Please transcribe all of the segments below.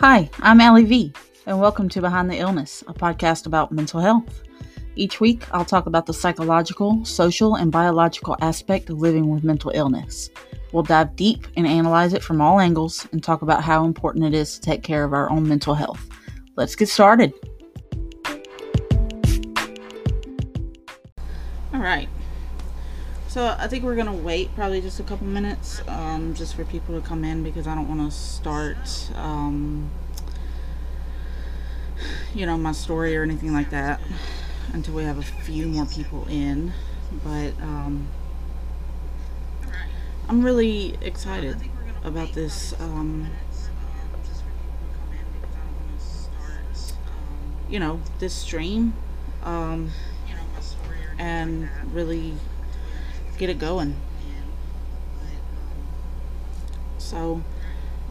Hi, I'm Allie V, and welcome to Behind the Illness, a podcast about mental health. Each week, I'll talk about the psychological, social, and biological aspect of living with mental illness. We'll dive deep and analyze it from all angles and talk about how important it is to take care of our own mental health. Let's get started. All right. So I think we're gonna wait probably just a couple minutes, um, just for people to come in because I don't want to start, um, you know, my story or anything like that until we have a few more people in. But um, I'm really excited about this. Um, you know, this stream, um, and really get it going. So,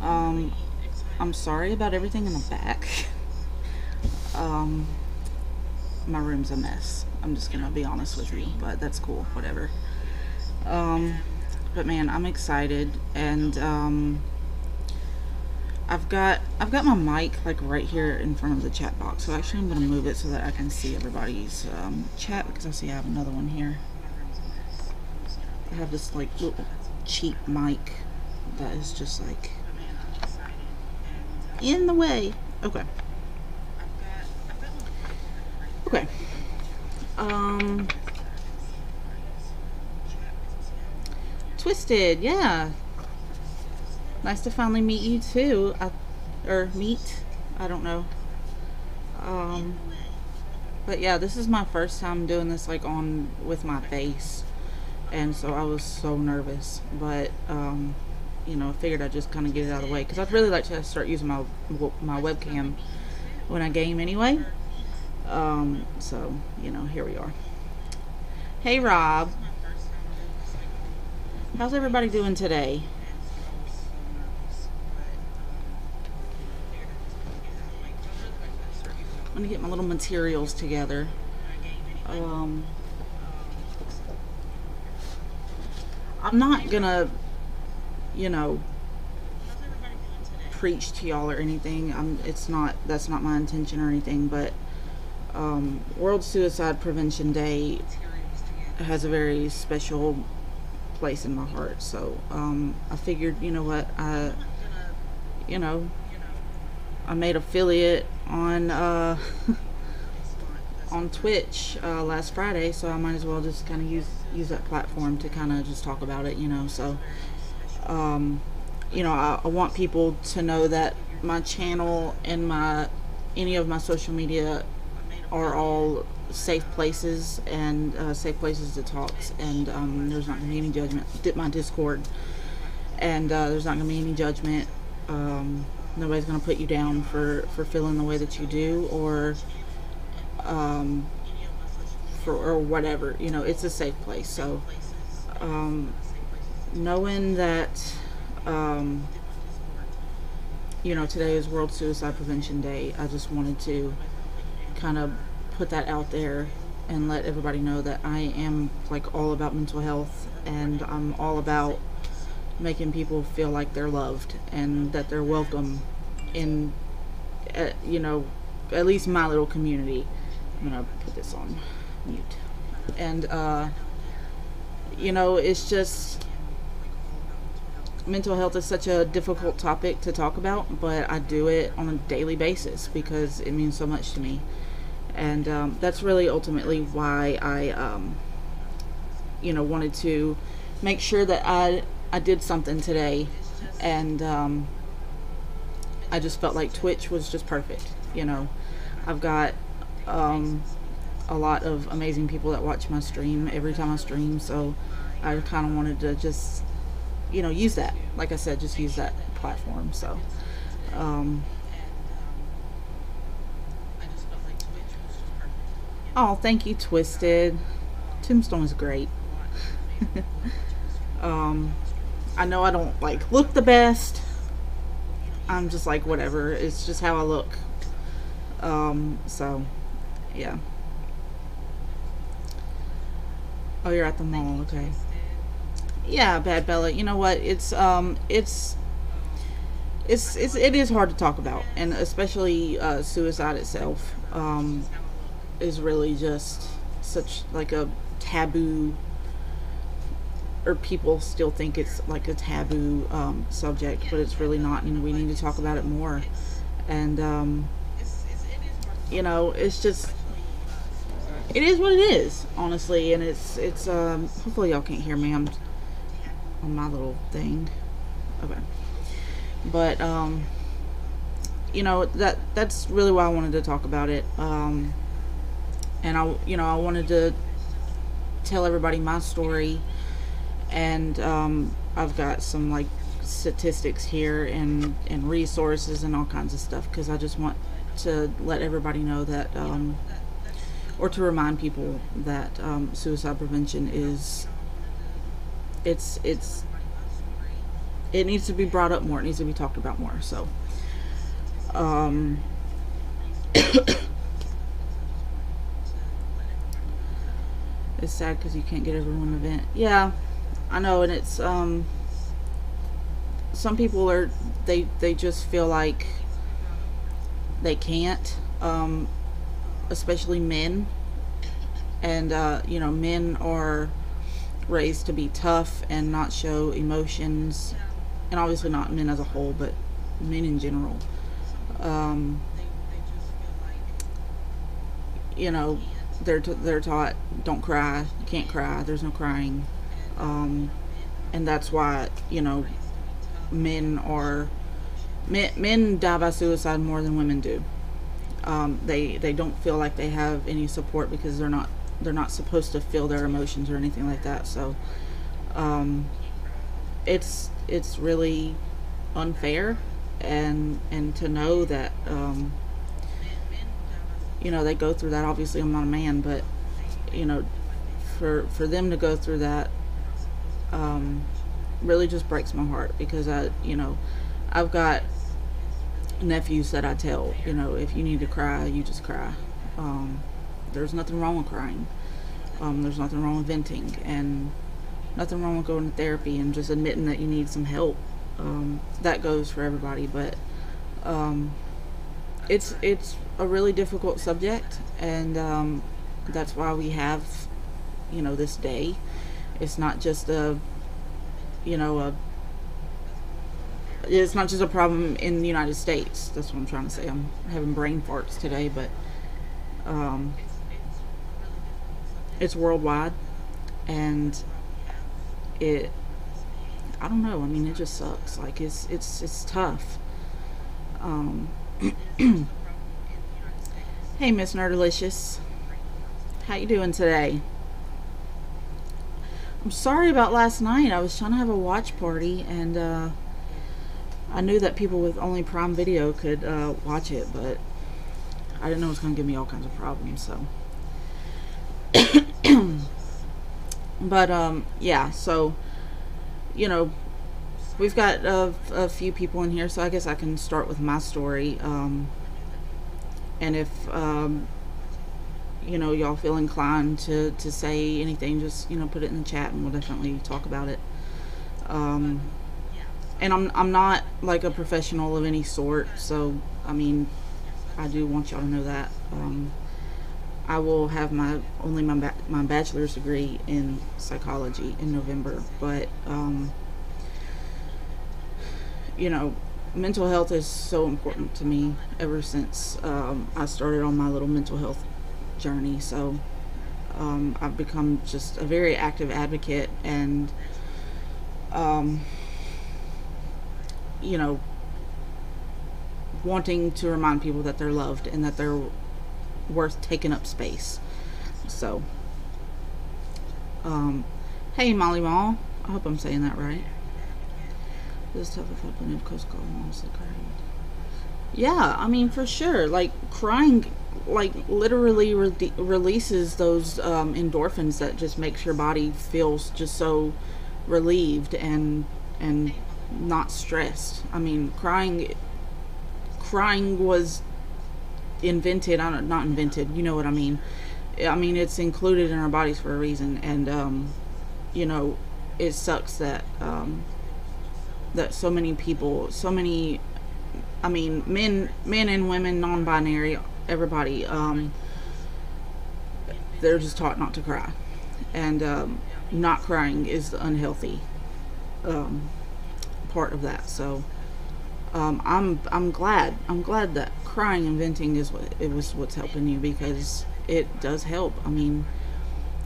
um, I'm sorry about everything in the back. um, my room's a mess. I'm just gonna be honest with you, but that's cool, whatever. Um, but man, I'm excited, and um, I've got I've got my mic like right here in front of the chat box. So actually, I'm gonna move it so that I can see everybody's um, chat because I see I have another one here. I have this like little cheap mic that is just like in the way. Okay. Okay. Um. Twisted, yeah. Nice to finally meet you too. Or meet. I don't know. Um. But yeah, this is my first time doing this like on with my face and so I was so nervous. But um, you know, I figured I'd just kind of get it out of the way because I'd really like to start using my my webcam when I game anyway. Um, so you know, here we are. Hey, Rob. How's everybody doing today? I'm gonna get my little materials together. Um, I'm not gonna, you know, preach to y'all or anything. I'm. It's not. That's not my intention or anything. But um, World Suicide Prevention Day has a very special place in my heart. So um, I figured, you know what, I, you know, I made affiliate on uh, on Twitch uh, last Friday, so I might as well just kind of use use that platform to kind of just talk about it, you know. So, um, you know, I, I, want people to know that my channel and my any of my social media are all safe places and uh, safe places to talk, and um, there's not gonna be any judgment. Dip my Discord, and uh, there's not gonna be any judgment. Um, nobody's gonna put you down for for feeling the way that you do or um, for or whatever. You know, it's a safe place. So, um, knowing that, um, you know, today is World Suicide Prevention Day, I just wanted to kind of put that out there and let everybody know that I am like all about mental health and I'm all about making people feel like they're loved and that they're welcome in, uh, you know, at least my little community. I'm gonna put this on mute. And uh, you know, it's just mental health is such a difficult topic to talk about, but I do it on a daily basis because it means so much to me. And um, that's really ultimately why I, um, you know, wanted to make sure that I I did something today, and um, I just felt like Twitch was just perfect. You know, I've got um, a lot of amazing people that watch my stream every time I stream. So I kind of wanted to just, you know, use that. Like I said, just use that platform. So. Oh, thank you, Twisted. Tombstone is great. um, I know I don't like look the best. I'm just like whatever. It's just how I look. Um, so yeah. Oh, you're at the mall. Okay. Yeah, Bad Bella. You know what? It's um, it's it's, it's it is hard to talk about, and especially uh, suicide itself um, is really just such like a taboo, or people still think it's like a taboo um, subject, but it's really not, and we need to talk about it more. And um, you know, it's just it is what it is, honestly, and it's it's um hopefully y'all can't hear me. I'm on my little thing. Okay. But um you know, that that's really why I wanted to talk about it. Um and I you know, I wanted to tell everybody my story and um I've got some like statistics here and and resources and all kinds of stuff because I just want to let everybody know that um or to remind people that um, suicide prevention is it's it's it needs to be brought up more. It needs to be talked about more. So, um, it's sad because you can't get everyone to vent. Yeah, I know, and it's um, some people are they they just feel like they can't. Um, especially men. And, uh, you know, men are raised to be tough and not show emotions. And obviously not men as a whole, but men in general. Um, you know, they're, they're taught don't cry, you can't cry, there's no crying. Um, and that's why, you know, men are, men, men die by suicide more than women do um, they they don't feel like they have any support because they're not they're not supposed to feel their emotions or anything like that. So um, it's it's really unfair, and and to know that um, you know they go through that. Obviously, I'm not a man, but you know, for for them to go through that um, really just breaks my heart because I you know I've got nephews that I tell, you know, if you need to cry, you just cry. Um, there's nothing wrong with crying. Um, there's nothing wrong with venting, and nothing wrong with going to therapy and just admitting that you need some help. Um, that goes for everybody, but um, it's it's a really difficult subject, and um, that's why we have, you know, this day. It's not just a, you know, a it's not just a problem in the United States. That's what I'm trying to say. I'm having brain farts today, but um, it's worldwide, and it. I don't know. I mean, it just sucks. Like it's it's it's tough. Um, hey, Miss Nerdalicious, how you doing today? I'm sorry about last night. I was trying to have a watch party and. Uh, I knew that people with only Prime Video could uh, watch it, but I didn't know it was going to give me all kinds of problems. So, but um, yeah. So, you know, we've got a, a, few people in here, so I guess I can start with my story. Um, and if um, you know y'all feel inclined to to say anything, just you know put it in the chat, and we'll definitely talk about it. Um, and I'm I'm not like a professional of any sort, so I mean, I do want y'all to know that. Um, I will have my only my ba- my bachelor's degree in psychology in November, but um, you know, mental health is so important to me ever since um, I started on my little mental health journey. So um, I've become just a very active advocate and. Um, you know, wanting to remind people that they're loved and that they're worth taking up space. So, um, hey Molly Mall, I hope I'm saying that right. This tough if I put in Coast Guard mostly crying. Yeah, I mean for sure. Like crying, like literally re- releases those um, endorphins that just makes your body feels just so relieved and and not stressed. I mean, crying crying was invented, I don't not invented, you know what I mean. I mean, it's included in our bodies for a reason and um you know, it sucks that um that so many people, so many I mean, men, men and women, non-binary, everybody, um, they're just taught not to cry, and um, not crying is the unhealthy um, part of that. So um, I'm I'm glad I'm glad that crying and venting is what it was what's helping you because it does help. I mean,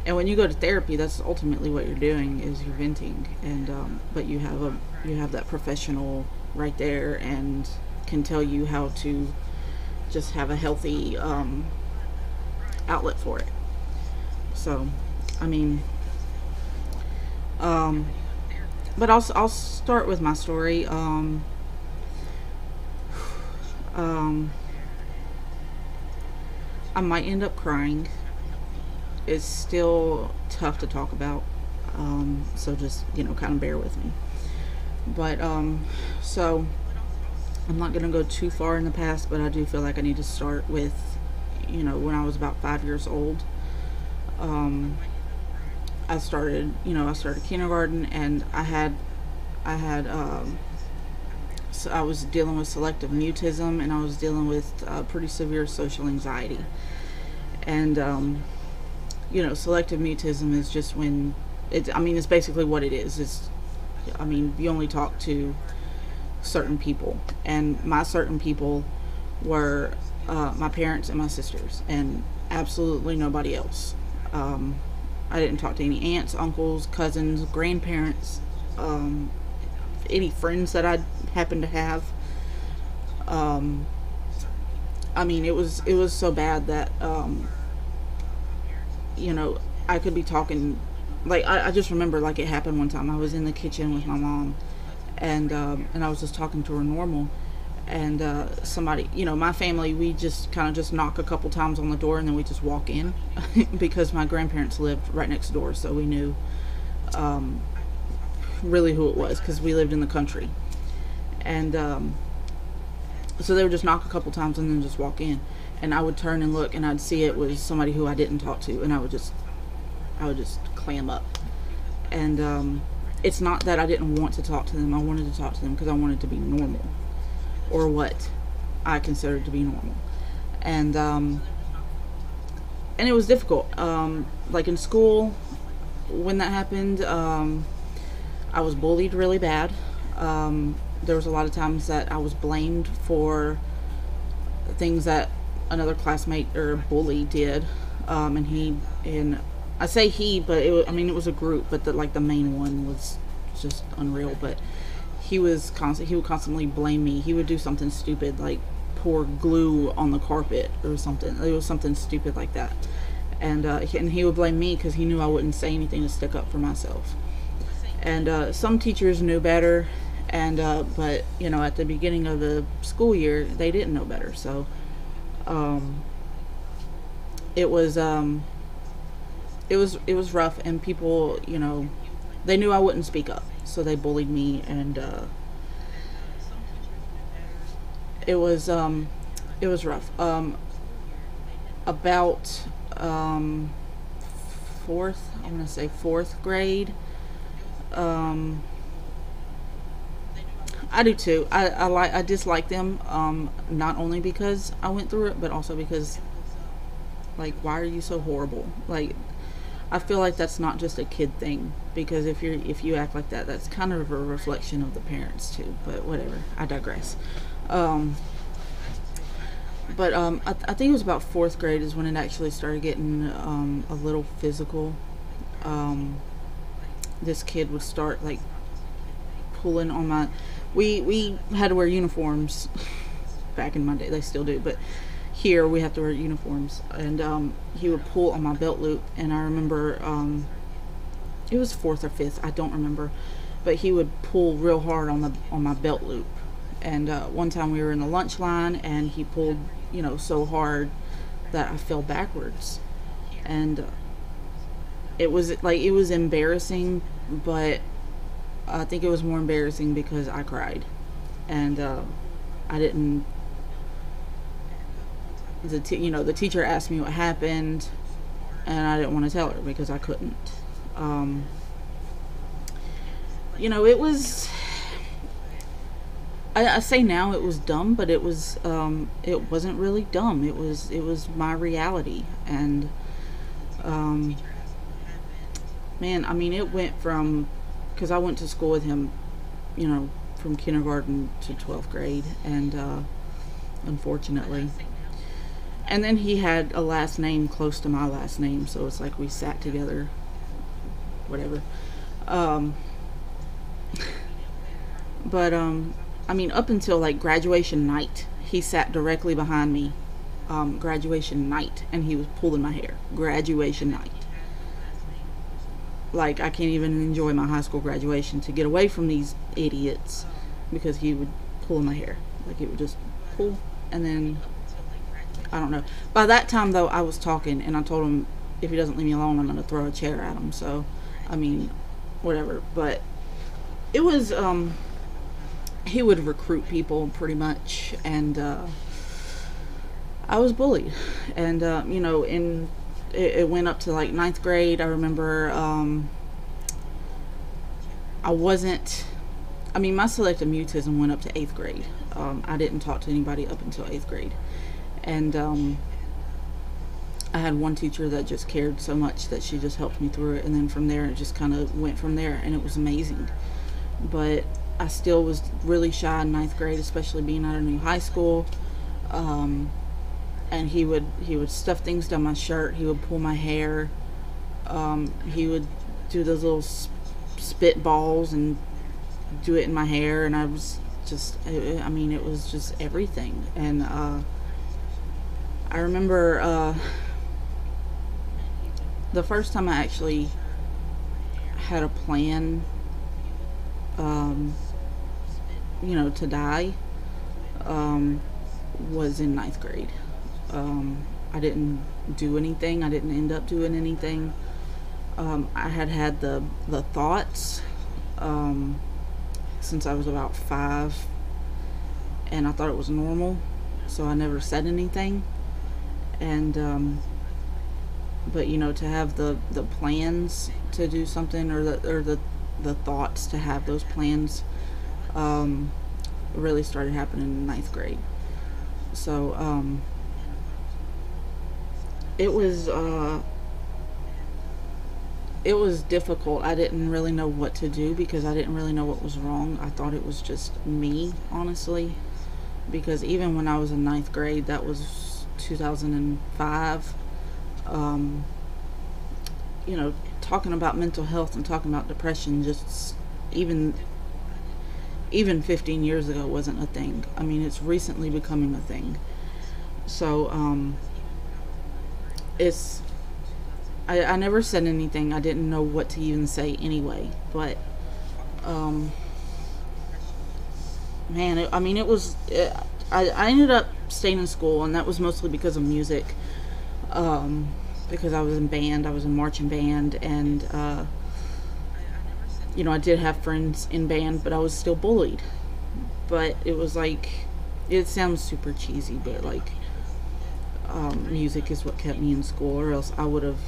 and when you go to therapy, that's ultimately what you're doing is you're venting, and um, but you have a you have that professional right there and can tell you how to just have a healthy um, outlet for it. So, I mean, um, but I'll I'll start with my story. Um, um, I might end up crying. It's still tough to talk about, um, so just you know, kind of bear with me. But um, so I'm not gonna go too far in the past, but I do feel like I need to start with, you know, when I was about five years old. Um, I started, you know, I started kindergarten, and I had, I had, um, so I was dealing with selective mutism, and I was dealing with uh, pretty severe social anxiety, and um, you know, selective mutism is just when it's. I mean, it's basically what it is. It's, I mean, you only talk to certain people, and my certain people were uh, my parents and my sisters, and absolutely nobody else. Um, I didn't talk to any aunts, uncles, cousins, grandparents, um, any friends that I happened to have. Um, I mean, it was it was so bad that um, you know I could be talking like I, I, just remember like it happened one time. I was in the kitchen with my mom, and um, and I was just talking to her normal, and uh, somebody, you know, my family, we just kind of just knock a couple times on the door and then we just walk in because my grandparents lived right next door, so we knew um, really who it was because we lived in the country, and um, so they would just knock a couple times and then just walk in, and I would turn and look and I'd see it was somebody who I didn't talk to, and I would just, I would just clam up, and um, it's not that I didn't want to talk to them. I wanted to talk to them because I wanted to be normal, or what I considered to be normal, and um, and it was difficult. Um, like in school, when that happened, um, I was bullied really bad. Um, there was a lot of times that I was blamed for things that another classmate or bully did, um, and he and I say he, but it I mean it was a group, but the, like the main one was just unreal. But he was constant. He would constantly blame me. He would do something stupid like pour glue on the carpet or something. It was something stupid like that, and uh, and he would blame me because he knew I wouldn't say anything to stick up for myself. And uh, some teachers knew better, and uh, but you know at the beginning of the school year they didn't know better, so. Um, it was um, it was it was rough and people you know they knew I wouldn't speak up so they bullied me and uh, it was um, it was rough. Um, about um, fourth I'm gonna say fourth grade um, I do too. I, I like I dislike them um, not only because I went through it but also because like why are you so horrible? Like I feel like that's not just a kid thing because if you're if you act like that, that's kind of a reflection of the parents too. But whatever, I digress. Um, but um, I, th- I, think it was about fourth grade is when it actually started getting um, a little physical. Um, this kid would start like pulling on my. We we had to wear uniforms back in my day. They still do, but here we have to wear uniforms. And um, he would pull on my belt loop and i remember um, it was fourth or fifth i don't remember but he would pull real hard on the on my belt loop. And uh, one time we were in the lunch line and he pulled you know so hard that i fell backwards. And uh, it was like it was embarrassing but i think it was more embarrassing because i cried. And uh, i didn't the you know the teacher asked me what happened, and I didn't want to tell her because I couldn't. Um, you know, it was I, I say now it was dumb, but it was um, it wasn't really dumb. It was it was my reality, and um, man, I mean, it went from because I went to school with him, you know, from kindergarten to twelfth grade, and uh, unfortunately, and then he had a last name close to my last name, so it's like we sat together, whatever. Um, but um, I mean, up until like graduation night, he sat directly behind me. Um, graduation night, and he was pulling my hair. Graduation night. Like I can't even enjoy my high school graduation to get away from these idiots because he would pull my hair. Like it would just pull, and then I don't know. By that time though, I was talking, and I told him if he doesn't leave me alone, I'm gonna throw a chair at him. So, I mean, whatever. But it was um he would recruit people pretty much, and uh, I was bullied. And uh, you know, in it, it, went up to like ninth grade. I remember um, I wasn't. I mean, my selective mutism went up to eighth grade. Um, I didn't talk to anybody up until eighth grade, and um, I had one teacher that just cared so much that she just helped me through it, and then from there it just kind of went from there, and it was amazing. But I still was really shy in ninth grade, especially being at a new high school. Um, and he would he would stuff things down my shirt. He would pull my hair. Um, he would do those little spit balls and do it in my hair, and I was just I mean it was just everything. And uh, I remember uh, the first time I actually had a plan. Um, you know, to die um, was in ninth grade. Um, I didn't do anything. I didn't end up doing anything. Um, I had had the the thoughts um, since I was about five, and I thought it was normal, so I never said anything. And um, but you know, to have the the plans to do something, or the or the the thoughts to have those plans um, really started happening in ninth grade. So um, it was uh, it was difficult. I didn't really know what to do because I didn't really know what was wrong. I thought it was just me, honestly. Because even when I was in ninth grade, that was 2005. Um, you know, talking about mental health and talking about depression, just even even 15 years ago wasn't a thing. I mean, it's recently becoming a thing. So, um, it's, I, I never said anything. I didn't know what to even say anyway. But, um, man, it, I mean, it was, it, I, I ended up staying in school, and that was mostly because of music. Um, because I was in band, I was in marching band, and, uh, you know, I did have friends in band, but I was still bullied. But it was like, it sounds super cheesy, but like, um, music is what kept me in school, or else I would have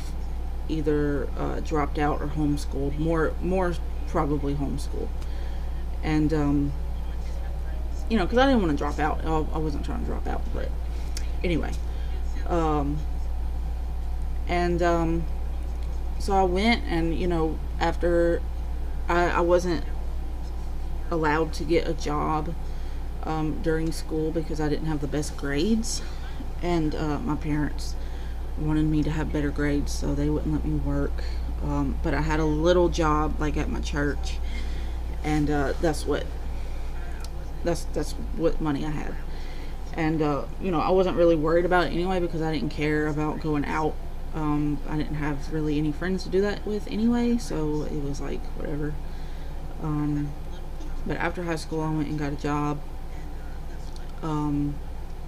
either uh, dropped out or homeschooled. More, more probably homeschool. And um, you know, because I didn't want to drop out. I, wasn't trying to drop out, but anyway. Um, and um, so I went, and you know, after I, I wasn't allowed to get a job um, during school because I didn't have the best grades, and uh, my parents wanted me to have better grades, so they wouldn't let me work. Um, but I had a little job like at my church, and uh, that's what that's that's what money I had. And uh, you know, I wasn't really worried about it anyway because I didn't care about going out um, I didn't have really any friends to do that with anyway, so it was like whatever. Um, but after high school, I went and got a job. Um,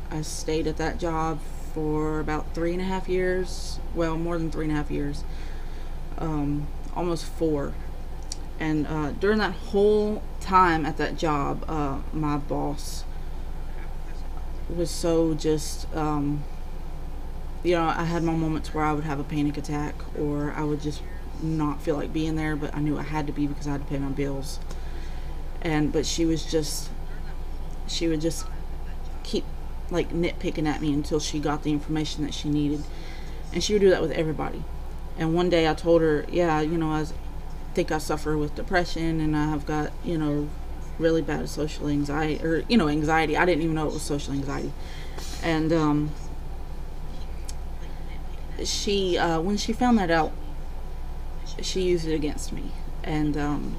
I stayed at that job for about three and a half years. Well, more than three and a half years. Um, almost four. And uh, during that whole time at that job, uh, my boss was so just um, you know, I had my moments where I would have a panic attack or I would just not feel like being there, but I knew I had to be because I had to pay my bills. And but she was just she would just keep like nitpicking at me until she got the information that she needed. And she would do that with everybody. And one day I told her, yeah, you know, I was, think I suffer with depression and I have got, you know, really bad social anxiety or, you know, anxiety. I didn't even know it was social anxiety. And um, she, uh, when she found that out, she used it against me. And um,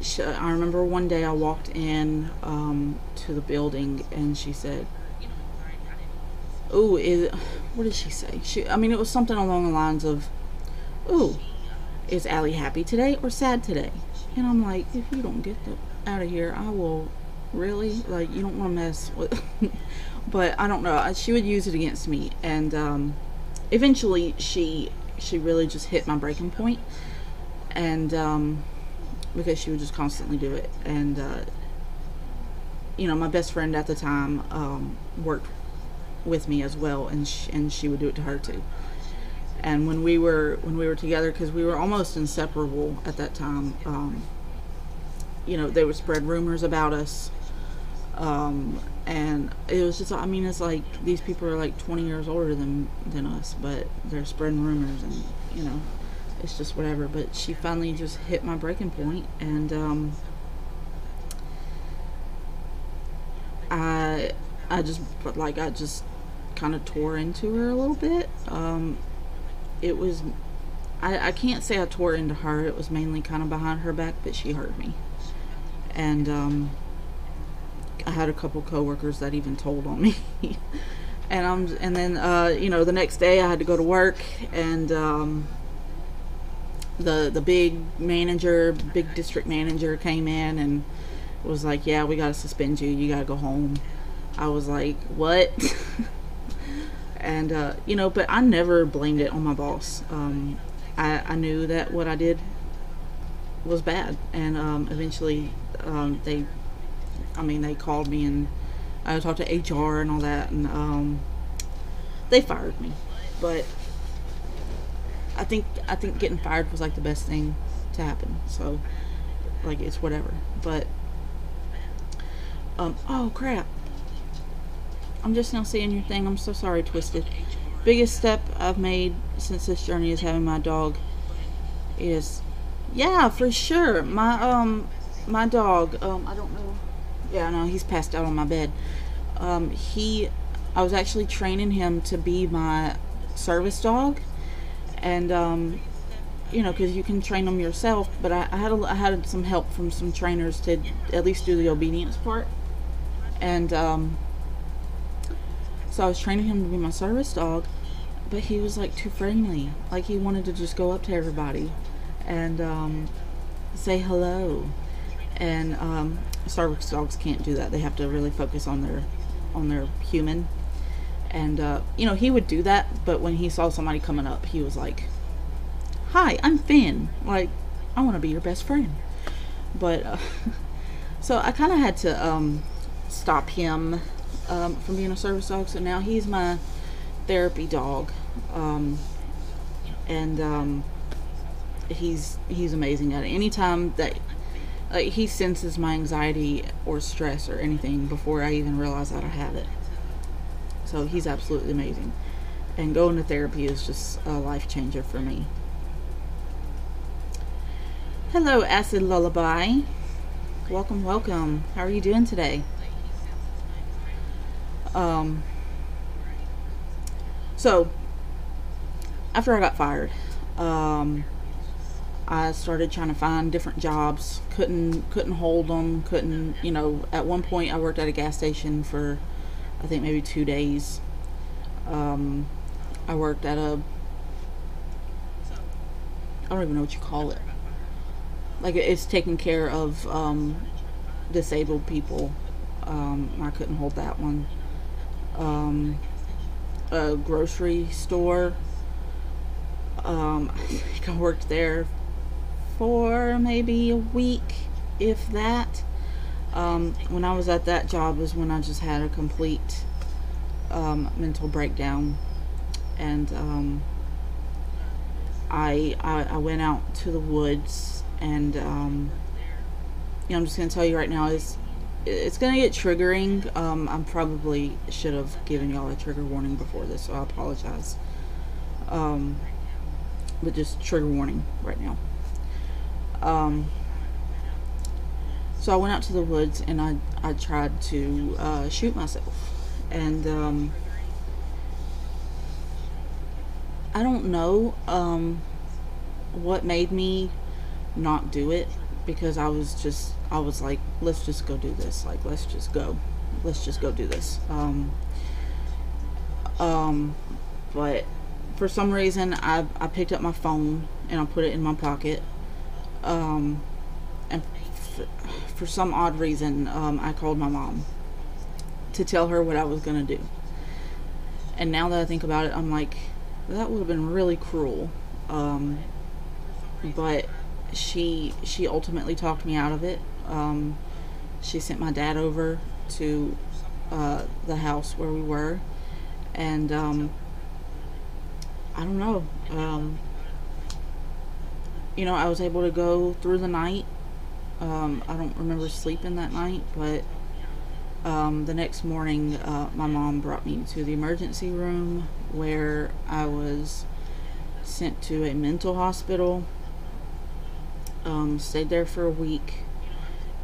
she, I remember one day I walked in um, to the building and she said, "Oh, is what did she say? She, I mean, it was something along the lines of, "Oh, is Allie happy today or sad today?" And I'm like, if you don't get the, out of here, I will really like you don't want to mess with. but I don't know. She would use it against me, and um, eventually she she really just hit my breaking point, and um, because she would just constantly do it, and uh, you know my best friend at the time um, worked with me as well, and she, and she would do it to her too. And when we were when we were together, because we were almost inseparable at that time, um, you know, they would spread rumors about us. Um, and it was just, I mean, it's like these people are like 20 years older than than us, but they're spreading rumors, and you know, it's just whatever. But she finally just hit my breaking point, and um, I I just like I just kind of tore into her a little bit. Um, it was I, I can't say I tore into her. It was mainly kind of behind her back, but she hurt me. And um, I had a couple coworkers that even told on me. and I'm and then uh, you know the next day I had to go to work and um, the the big manager, big district manager came in and was like, "Yeah, we got to suspend you. You got to go home." I was like, "What?" and uh, you know, but I never blamed it on my boss. Um, I, I knew that what I did was bad, and um, eventually um, they, I mean, they called me and I talked to HR and all that, and um, they fired me. But I think I think getting fired was like the best thing to happen. So, like, it's whatever. But um, oh crap! I'm just now seeing your thing. I'm so sorry, Twisted. Biggest step I've made since this journey is having my dog. Is yeah, for sure. My um my dog, um I don't know. Yeah, no, he's passed out on my bed. Um he I was actually training him to be my service dog and um you know, because you can train them yourself. But I, I had a, I had some help from some trainers to at least do the obedience part, and um, so I was training him to be my service dog, but he was like too friendly. Like he wanted to just go up to everybody and um, say hello. And um, service dogs can't do that. They have to really focus on their on their human. And uh, you know he would do that, but when he saw somebody coming up, he was like, "Hi, I'm Finn. Like, I want to be your best friend." But uh, so I kind of had to um, stop him um, from being a service dog. So now he's my therapy dog, um, and um, he's he's amazing at it. Anytime that like he senses my anxiety or stress or anything before I even realize that I have it. So he's absolutely amazing. And going to therapy is just a life changer for me. Hello, Acid Lullaby. Welcome, welcome. How are you doing today? Um, so, after I got fired, um, I started trying to find different jobs. Couldn't couldn't hold them. Couldn't you know? At one point, I worked at a gas station for, I think maybe two days. Um, I worked at a. I don't even know what you call it. Like it's taking care of um, disabled people. Um, I couldn't hold that one um, a grocery store. Um, I think I worked there for maybe a week, if that. Um, when I was at that job was when I just had a complete um, mental breakdown, and um, I, I, I went out to the woods, and um, you know I'm just gonna tell you right now is it's gonna get triggering. Um, I probably should have given y'all a trigger warning before this, so I apologize. Um, but just trigger warning right now. Um, so I went out to the woods and I I tried to uh, shoot myself, and um, I don't know um, what made me not do it because I was just I was like let's just go do this. Like let's just go. Let's just go do this. Um, um, but for some reason I, I picked up my phone and I put it in my pocket. Um, and for some odd reason um, I called my mom to tell her what I was gonna do. And now that I think about it I'm like that would have been really cruel. Um, but she she ultimately talked me out of it. Um, she sent my dad over to uh, the house where we were, and um, I don't know. Um, you know, I was able to go through the night. Um, I don't remember sleeping that night, but um, the next morning, uh, my mom brought me to the emergency room where I was sent to a mental hospital um, stayed there for a week,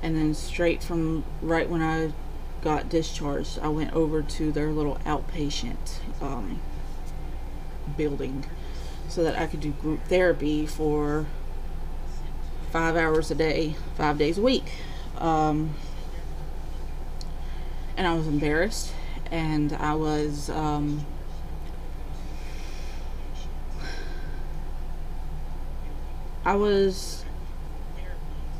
and then straight from right when I got discharged, I went over to their little outpatient um, building so that I could do group therapy for five hours a day, five days a week. Um, and I was embarrassed, and I was. Um, I was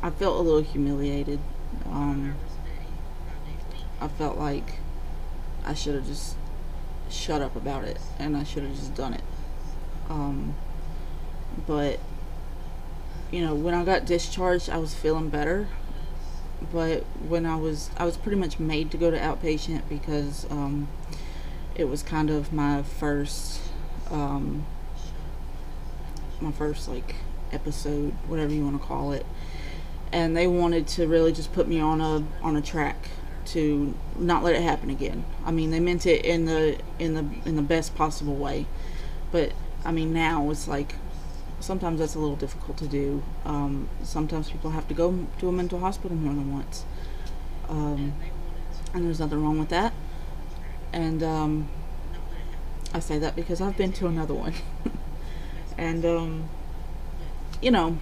I felt a little humiliated. Um, I felt like I should have just shut up about it and I should have just done it. Um, but, you know, when I got discharged, I was feeling better. But when I was, I was pretty much made to go to outpatient because um, it was kind of my first, um, my first like episode, whatever you want to call it and they wanted to really just put me on a on a track to not let it happen again. I mean, they meant it in the in the in the best possible way, but I mean now it's like sometimes that's a little difficult to do. Um, sometimes people have to go to a mental hospital more than once, um, and there's nothing wrong with that. And um, I say that because I've been to another one, and um, you know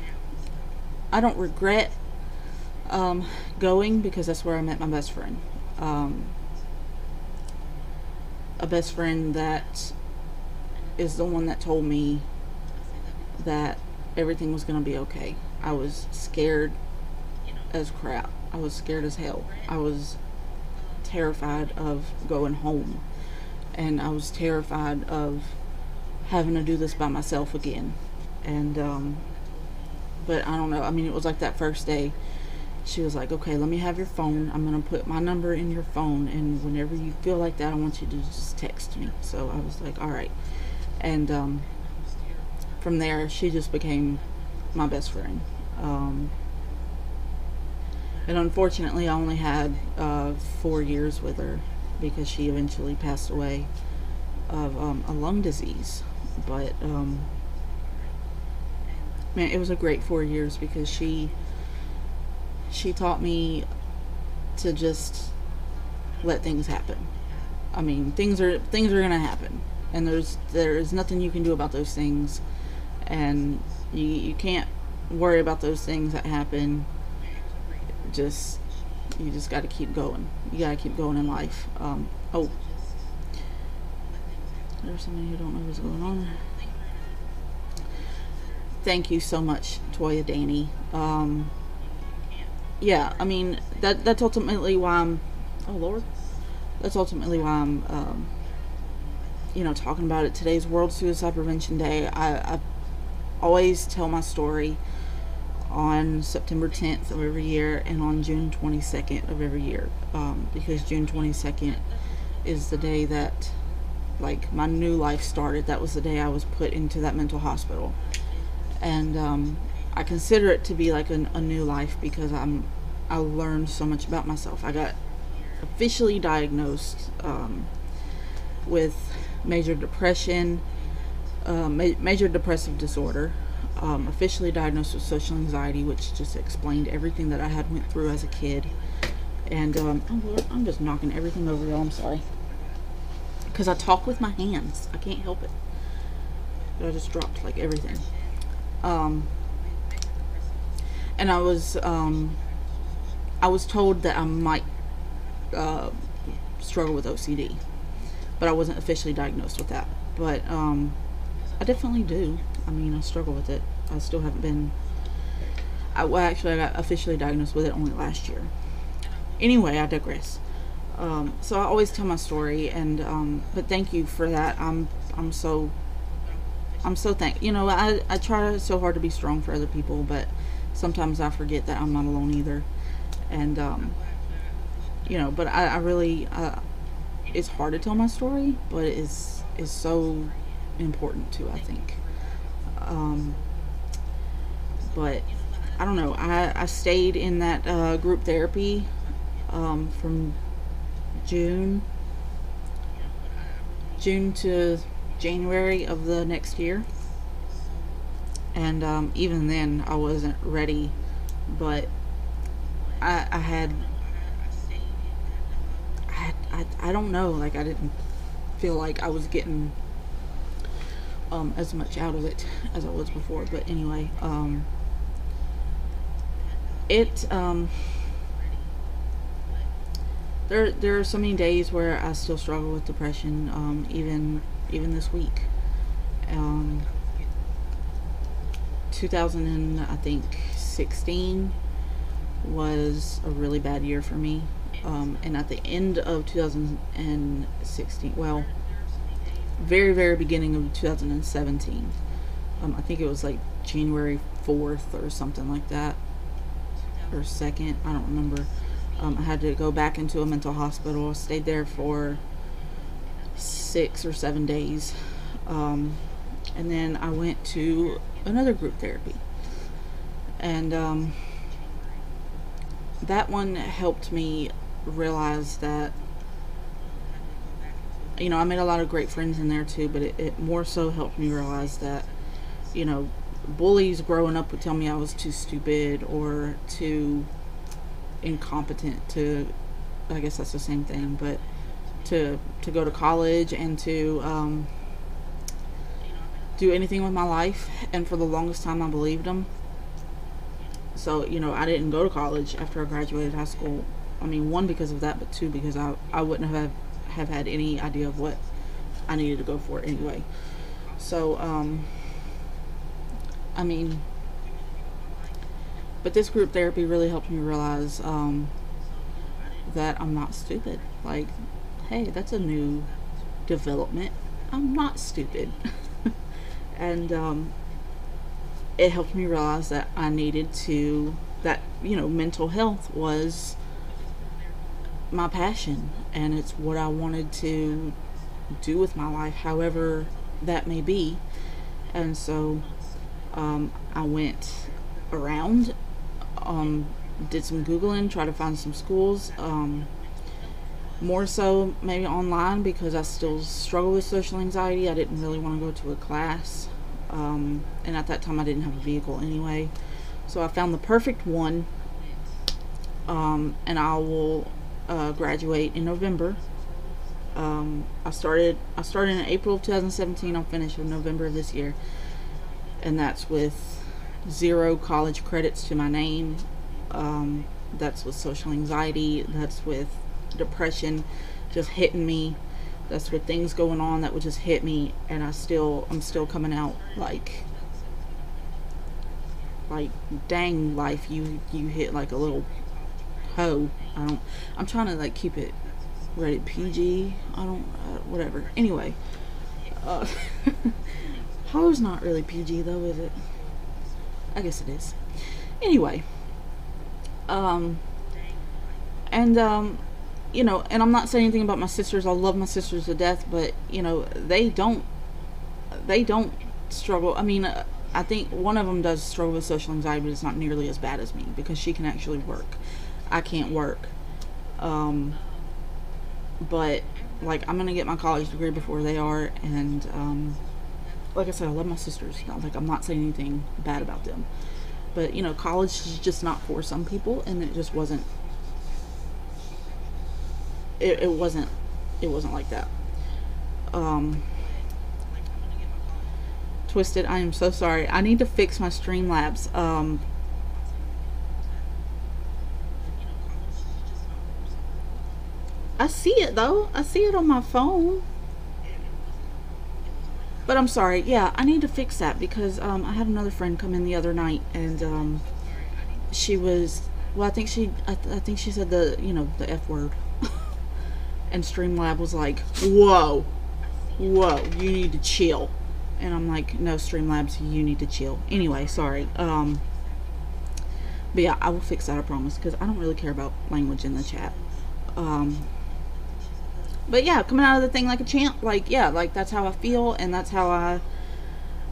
I don't regret um, going because that's where I met my best friend. Um, a best friend that is the one that told me that everything was going to be okay. I was scared as crap. I was scared as hell. I was terrified of going home. And I was terrified of having to do this by myself again. And um, but I don't know. I mean, it was like that first day. She was like, "Okay, let me have your phone. I'm gonna put my number in your phone, and whenever you feel like that, I want you to just text me." So I was like, "All right," and um, from there, she just became my best friend. Um, and unfortunately, I only had uh, four years with her because she eventually passed away of um, a lung disease. But um, man, it was a great four years because she she taught me to just let things happen. I mean, things are things are gonna happen, and there's there's nothing you can do about those things, and you you can't worry about those things that happen. Just you just got to keep going. You got to keep going in life. Um, oh, there's somebody who don't know what's going on thank you so much, Toya Danny. Um, yeah, I mean that that's ultimately why I'm. Oh Lord, that's ultimately why I'm. Um, you know, talking about it. Today's World Suicide Prevention Day. I, I always tell my story on September 10th of every year and on June 22nd of every year um, because June 22nd is the day that like my new life started. That was the day I was put into that mental hospital and um, I consider it to be like a, a new life because I'm I learned so much about myself. I got officially diagnosed um, with major depression, uh, ma- major depressive disorder. Um, officially diagnosed with social anxiety, which just explained everything that I had went through as a kid. And um, oh Lord, I'm just knocking everything over, y'all. I'm sorry, because I talk with my hands. I can't help it. But I just dropped like everything. Um, and I was um, I was told that I might uh, struggle with OCD, but I wasn't officially diagnosed with that. But um, I definitely do. I mean, I struggle with it. I still haven't been. I, well, actually, I got officially diagnosed with it only last year. Anyway, I digress. Um, so I always tell my story, and um, but thank you for that. I'm I'm so I'm so thank you know I I try so hard to be strong for other people, but sometimes I forget that I'm not alone either, and um, you know, but I, I really uh, it's hard to tell my story, but it is is so important too. I think. Um, but I don't know. I, I stayed in that uh, group therapy um, from June June to January of the next year. And um, even then, I wasn't ready, but I, I had, I, had I, I don't know, like I didn't feel like I was getting um, as much out of it as I was before. But anyway, um, it um, there there are so many days where I still struggle with depression, um, even even this week. Um, 2000 and I think 16 was a really bad year for me. Um, and at the end of 2016, well, very very beginning of 2017, um, I think it was like January 4th or something like that, or second, I don't remember. Um, I had to go back into a mental hospital. Stayed there for six or seven days. Um, and then I went to another group therapy. And um, that one helped me realize that, you know, I made a lot of great friends in there too, but it, it more so helped me realize that, you know, bullies growing up would tell me I was too stupid or too incompetent to, I guess that's the same thing, but to to go to college and to um, do anything with my life. And for the longest time, I believed them. So you know, I didn't go to college after I graduated high school. I mean, one because of that, but two because I I wouldn't have have had any idea of what I needed to go for anyway. So um, I mean, but this group therapy really helped me realize um, that I'm not stupid. Like hey, that's a new development. I'm not stupid. and um, it helped me realize that I needed to, that, you know, mental health was my passion and it's what I wanted to do with my life, however that may be. And so um, I went around, um, did some Googling, tried to find some schools. Um, more so maybe online because I still struggle with social anxiety. I didn't really want to go to a class. Um, and at that time, I didn't have a vehicle anyway. So I found the perfect one. Um, and I will uh, graduate in November. Um, I started I started in April of 2017. I'll finish in November of this year, and that's with zero college credits to my name. Um, that's with social anxiety. That's with depression just hitting me. That's with things going on that would just hit me, and I still, I'm still coming out like, like, dang life, you you hit like a little hoe. I don't. I'm trying to like keep it rated PG. I don't. Uh, whatever. Anyway, uh, hoe's not really PG though, is it? I guess it is. Anyway, um, and um, you know, and I'm not saying anything about my sisters. I love my sisters to death, but you know, they don't, they don't struggle. I mean, uh, I think one of them does struggle with social anxiety, but it's not nearly as bad as me because she can actually work. I can't work. Um, but like I'm gonna get my college degree before they are, and um, like I said, I love my sisters. Not like I'm not saying anything bad about them, but you know, college is just not for some people, and it just wasn't. It, it wasn't. It wasn't like that. Um, twisted. I am so sorry. I need to fix my Streamlabs. Um, I see it though. I see it on my phone. But I'm sorry. Yeah, I need to fix that because um, I had another friend come in the other night and um, she was well. I think she I, th- I think she said the you know the f word. And Streamlab was like, "Whoa, whoa, you need to chill." And I'm like, "No, Streamlabs, you need to chill." Anyway, sorry. Um, but yeah, I will fix that. I promise because I don't really care about language in the chat. Um, but yeah, coming out of the thing like a champ, like yeah, like that's how I feel, and that's how I,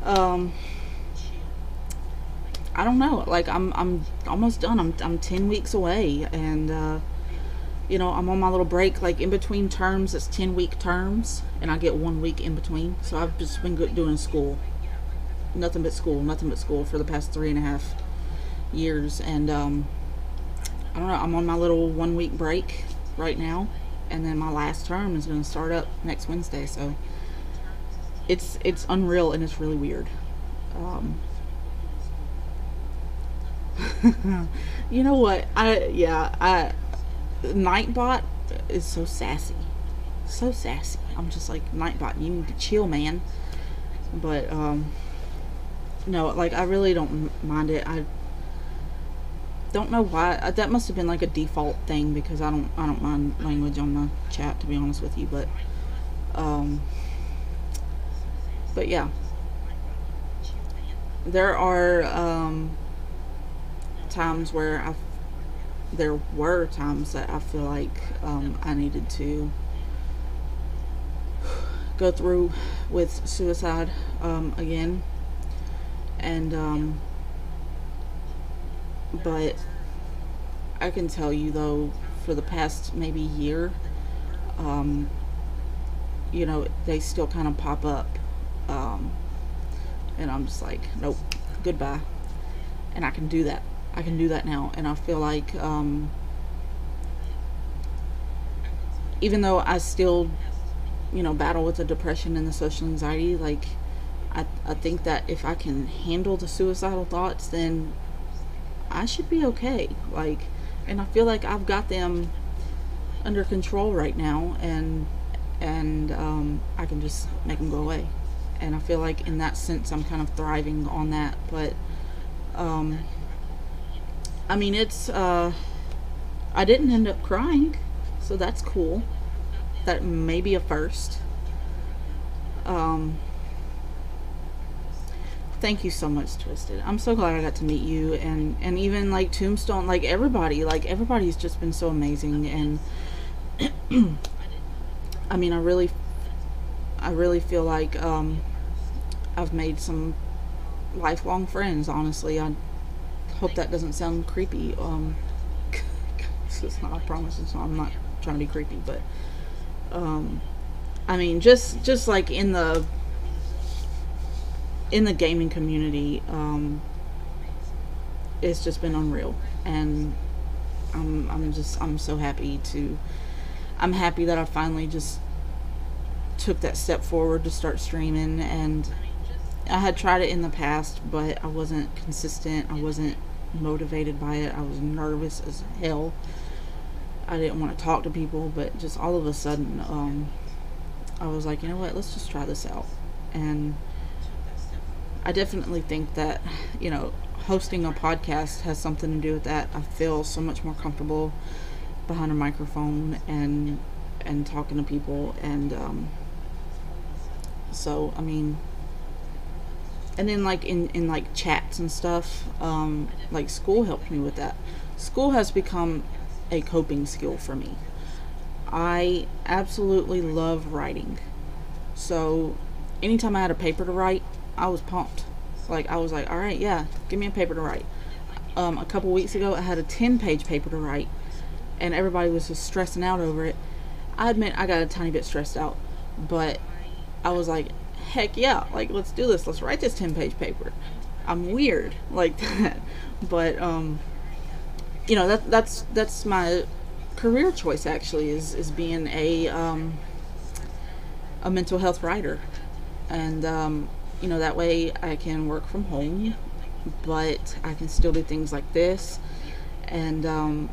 um, I don't know, like I'm I'm almost done. I'm I'm ten weeks away, and uh, you know I'm on my little break, like in between terms. It's ten week terms, and I get one week in between. So I've just been good doing school, nothing but school, nothing but school for the past three and a half years, and um, I don't know. I'm on my little one week break right now and then my last term is going to start up next Wednesday. So it's it's unreal and it's really weird. Um, you know what? I yeah I Nightbot is so sassy, so sassy. I'm just like Nightbot, you need to chill, man. But um, no, like I really don't mind it. I don't know why uh, that must have been like a default thing because I don't I don't mind language on the chat to be honest with you but um but yeah there are um times where I there were times that I feel like um, I needed to go through with suicide um, again and um, but I can tell you though, for the past maybe year, um, you know, they still kind of pop up. Um, and I'm just like, nope, goodbye. And I can do that. I can do that now. And I feel like, um, even though I still, you know, battle with the depression and the social anxiety, like, I, I think that if I can handle the suicidal thoughts, then I should be okay. Like, and I feel like I've got them under control right now, and and um, I can just make them go away. And I feel like in that sense, I'm kind of thriving on that. But um, I mean, it's uh, I didn't end up crying, so that's cool. That may be a first. Um, thank you so much twisted i'm so glad i got to meet you and and even like tombstone like everybody like everybody's just been so amazing and i mean i really i really feel like um i've made some lifelong friends honestly i hope that doesn't sound creepy um it's not i promise it's not i'm not trying to be creepy but um i mean just just like in the in the gaming community, um, it's just been unreal, and I'm I'm just I'm so happy to I'm happy that I finally just took that step forward to start streaming. And I had tried it in the past but I wasn't consistent. I wasn't motivated by it. I was nervous as hell. I didn't want to talk to people but just all of a sudden um, I was like you know what? Let's just try this out. And I definitely think that, you know, hosting a podcast has something to do with that. I feel so much more comfortable behind a microphone and and talking to people and um, so I mean and then like in, in like chats and stuff um, like school helped me with that school has become a coping skill for me I absolutely love writing so anytime I had a paper to write I was pumped. Like I was like, all right, yeah, give me a paper to write. Um, a couple weeks ago, I had a 10 page paper to write, and everybody was just stressing out over it. I admit I got a tiny bit stressed out, but I was like, heck yeah, like let's do this. Let's write this 10 page paper. I'm weird like that, but um, you know that that's that's my career choice actually is is being a um, a mental health writer, and um, you know that way I can work from home, but I can still do things like this, and um,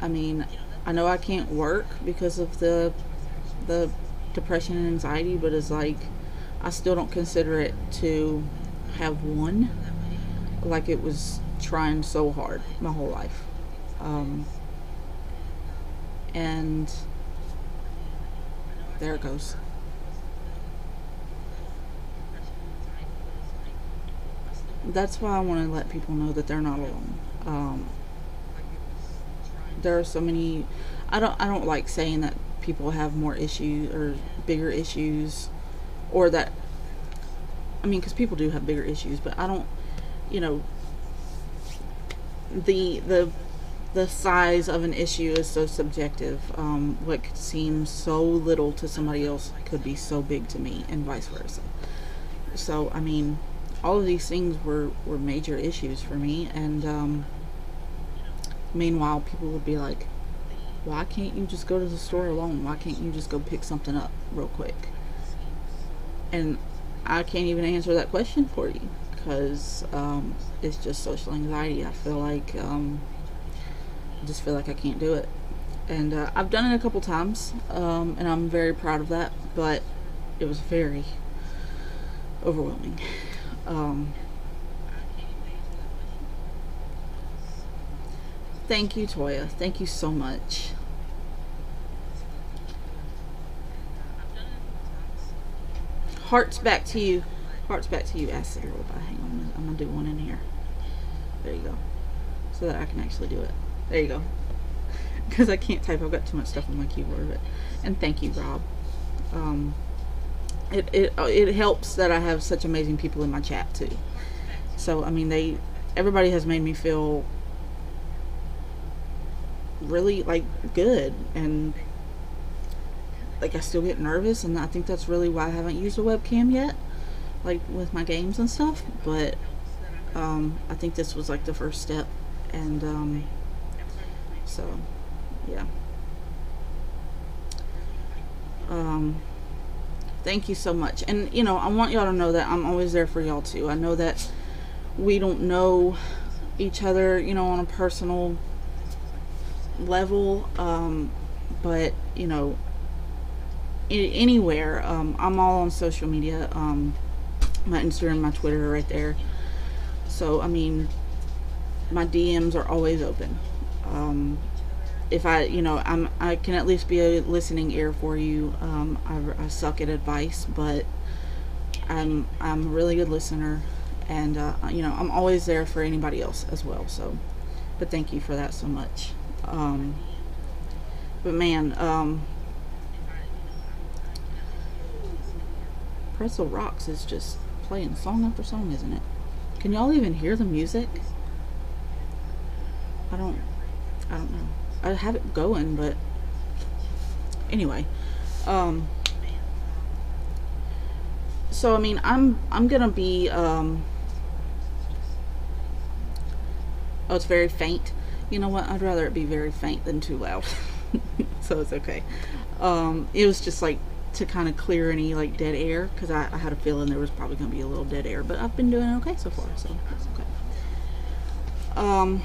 I mean I know I can't work because of the the depression and anxiety, but it's like I still don't consider it to have won like it was trying so hard my whole life. Um, and there it goes. That's why I want to let people know that they're not alone. Um, there are so many. I don't. I don't like saying that people have more issues or bigger issues, or that. I mean, because people do have bigger issues, but I don't. You know. The the the size of an issue is so subjective. Um, what could seem so little to somebody else could be so big to me, and vice versa. So, I mean, all of these things were, were major issues for me, and um, meanwhile, people would be like, why can't you just go to the store alone? Why can't you just go pick something up real quick? And I can't even answer that question for you because um, it's just social anxiety. I feel like um, I just feel like I can't do it. And uh, I've done it a couple times, um, and I'm very proud of that. But it was very overwhelming. Um, thank you, Toya. Thank you so much. Hearts back to you. Hearts back to you, Acid Robot. Hang on, I'm gonna do one in here. There you go. So that I can actually do it. There you go. Because I can't type. I've got too much stuff on my keyboard. But and thank you, Rob. Um, it it it helps that I have such amazing people in my chat too. So I mean, they everybody has made me feel really like good. And like I still get nervous and I think that's really why I haven't used a webcam yet like with my games and stuff. But um, I think this was like the first step. And um, so yeah. Um, thank you so much. And you know I want y'all to know that I'm always there for y'all too. I know that we don't know each other you know on a personal level um, but you know anywhere um, i'm all on social media um, my instagram my twitter right there. So i mean my dms are always open. Um, if i you know i'm i can at least be a listening ear for you. Um, I, I, suck at advice but i'm i'm a really good listener and uh, you know i'm always there for anybody else as well so but thank you for that so much um, but man, um, Pretzel Rocks is just playing song after song, isn't it? Can y'all even hear the music? I don't, I don't know. I have it going, but anyway, um, so I mean, I'm I'm gonna be um, oh, it's very faint you know what? I'd rather it be very faint than too loud. so it's okay. Um, it was just like to kind of clear any like dead air because I, I, had a feeling there was probably going to be a little dead air, but I've been doing okay so far, so that's okay. Um,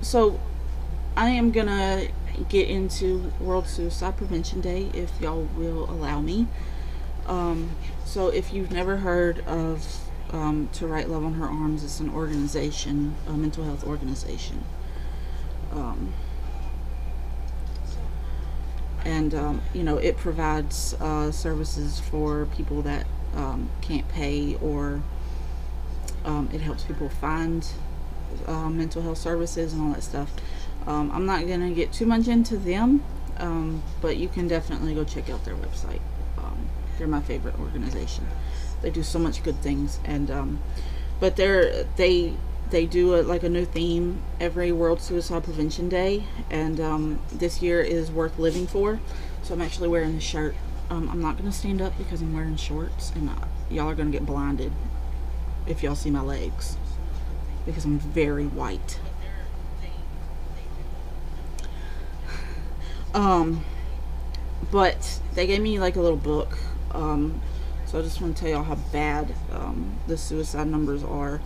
so I am gonna get into World Suicide Prevention Day if y'all will allow me. Um, so if you've never heard of um, To Write Love on Her Arms, it's an organization, a mental health organization. Um, and um, you know it provides uh, services for people that um, can't pay or um, it helps people find uh, mental health services and all that stuff. Um, I'm not gonna get too much into them um, but you can definitely go check out their website. They're my favorite organization. They do so much good things and but they're they they do a, like a new theme every World Suicide Prevention Day, and um, this year is worth living for. So I'm actually wearing the shirt. Um, I'm not gonna stand up because I'm wearing shorts, and uh, y'all are gonna get blinded if y'all see my legs because I'm very white. Um, but they gave me like a little book. Um, so I just want to tell y'all how bad um, the suicide numbers are.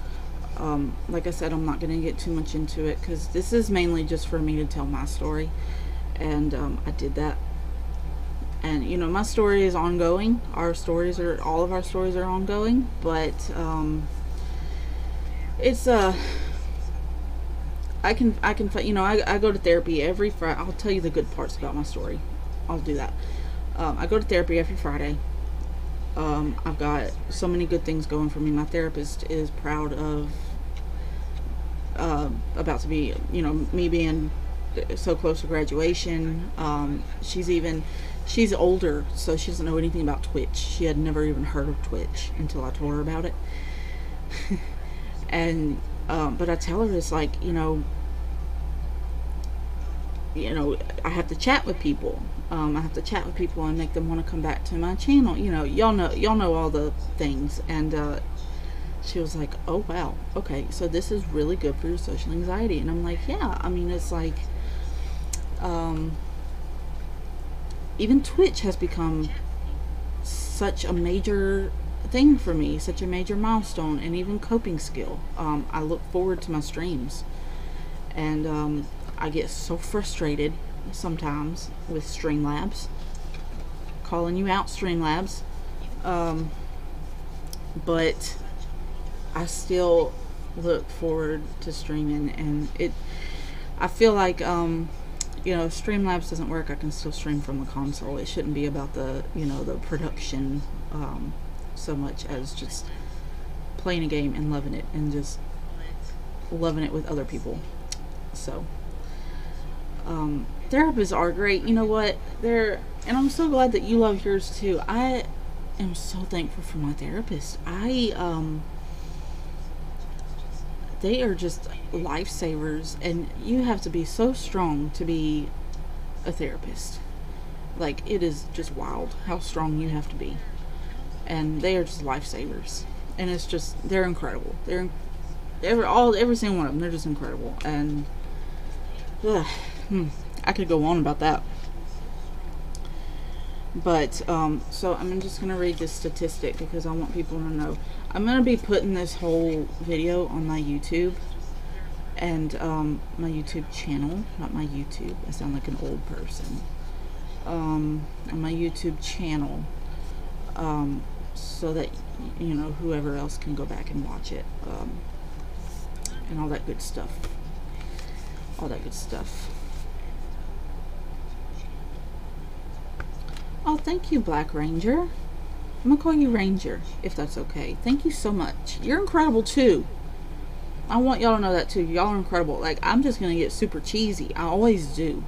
Um, like I said, I'm not going to get too much into it because this is mainly just for me to tell my story. And um, I did that. And, you know, my story is ongoing. Our stories are, all of our stories are ongoing. But um, it's, uh, I can, I can, you know, I, I go to therapy every Friday. I'll tell you the good parts about my story. I'll do that. Um, I go to therapy every Friday. Um, I've got so many good things going for me. My therapist is proud of uh, about to be, you know, me being so close to graduation. Um, she's even, she's older, so she doesn't know anything about Twitch. She had never even heard of Twitch until I told her about it. and, um, but I tell her it's like, you know, you know, I have to chat with people. Um, I have to chat with people and make them want to come back to my channel. You know, y'all know, y'all know all the things. And uh, she was like, "Oh wow, okay, so this is really good for your social anxiety." And I'm like, "Yeah, I mean, it's like, um, even Twitch has become such a major thing for me, such a major milestone, and even coping skill. Um, I look forward to my streams, and um, I get so frustrated sometimes with Streamlabs. Calling you out, Streamlabs. Um, but I still look forward to streaming, and it. I feel like um, you know, Streamlabs doesn't work. I can still stream from the console. It shouldn't be about the you know the production um, so much as just playing a game and loving it, and just loving it with other people. So um, therapists are great. You know what? They're, and I'm so glad that you love yours too. I am so thankful for my therapist. I, um, they are just lifesavers, and you have to be so strong to be a therapist. Like, it is just wild how strong you have to be. And they are just lifesavers. And it's just, they're incredible. They're, every, all, every single one of them, they're just incredible. And, ugh, Hmm. I could go on about that. But, um, so I'm just going to read this statistic because I want people to know. I'm going to be putting this whole video on my YouTube and um, my YouTube channel, not my YouTube. I sound like an old person. Um, on my YouTube channel, um, so that you know whoever else can go back and watch it, um, and all that good stuff. All that good stuff. Oh, thank you, Black Ranger. I'm gonna call you Ranger, if that's okay. Thank you so much. You're incredible too. I want y'all to know that too. Y'all are incredible. Like, I'm just gonna get super cheesy. I always do.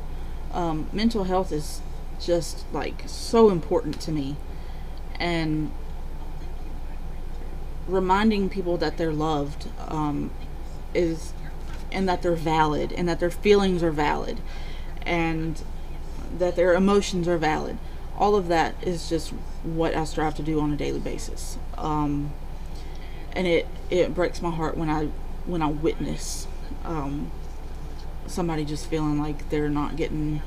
Um, mental health is just like so important to me. And reminding people that they're loved um, is, and that they're valid, and that their feelings are valid, and that their emotions are valid all of that is just what I strive to do on a daily basis. Um, and it, it breaks my heart when I when I witness um, somebody just feeling like they're not getting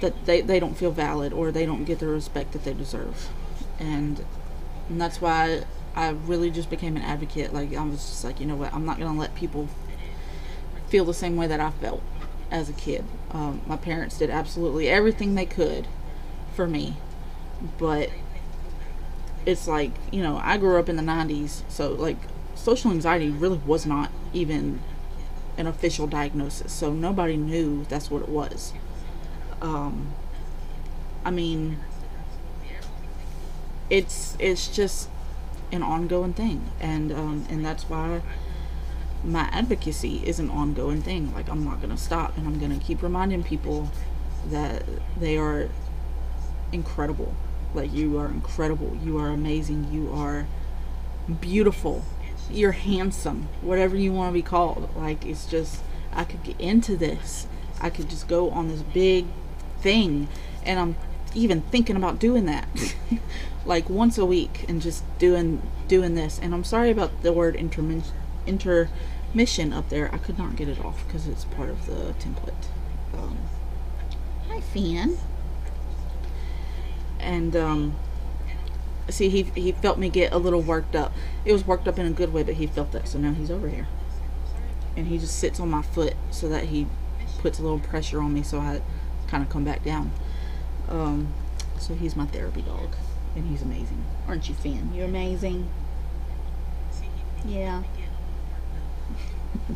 that they, they don't feel valid or they don't get the respect that they deserve. And, and that's why I really just became an advocate. Like I was just like, you know what, I'm not gonna let people feel the same way that I felt as a kid. Um, my parents did absolutely everything they could for me. But it's like, you know, I grew up in the 90s, so like social anxiety really was not even an official diagnosis. So nobody knew that's what it was. Um, I mean, it's it's just an ongoing thing, and um, and that's why my advocacy is an ongoing thing. Like I'm not gonna stop, and I'm gonna keep reminding people that they are incredible. Like you are incredible. You are amazing. You are beautiful. you're handsome, whatever you want to be called. Like it's just I could get into this. I could just go on this big thing and I'm even thinking about doing that. like once a week and just doing doing this. And I'm sorry about the word intermission up there. I could not get it off because it's part of the template. Um, hi, Fan. And um, see, he he felt me get a little worked up. It was worked up in a good way, but he felt that, so now he's over here, and he just sits on my foot so that he puts a little pressure on me, so I kind of come back down. Um, so he's my therapy dog, and he's amazing, aren't you, Finn? You're amazing. Yeah.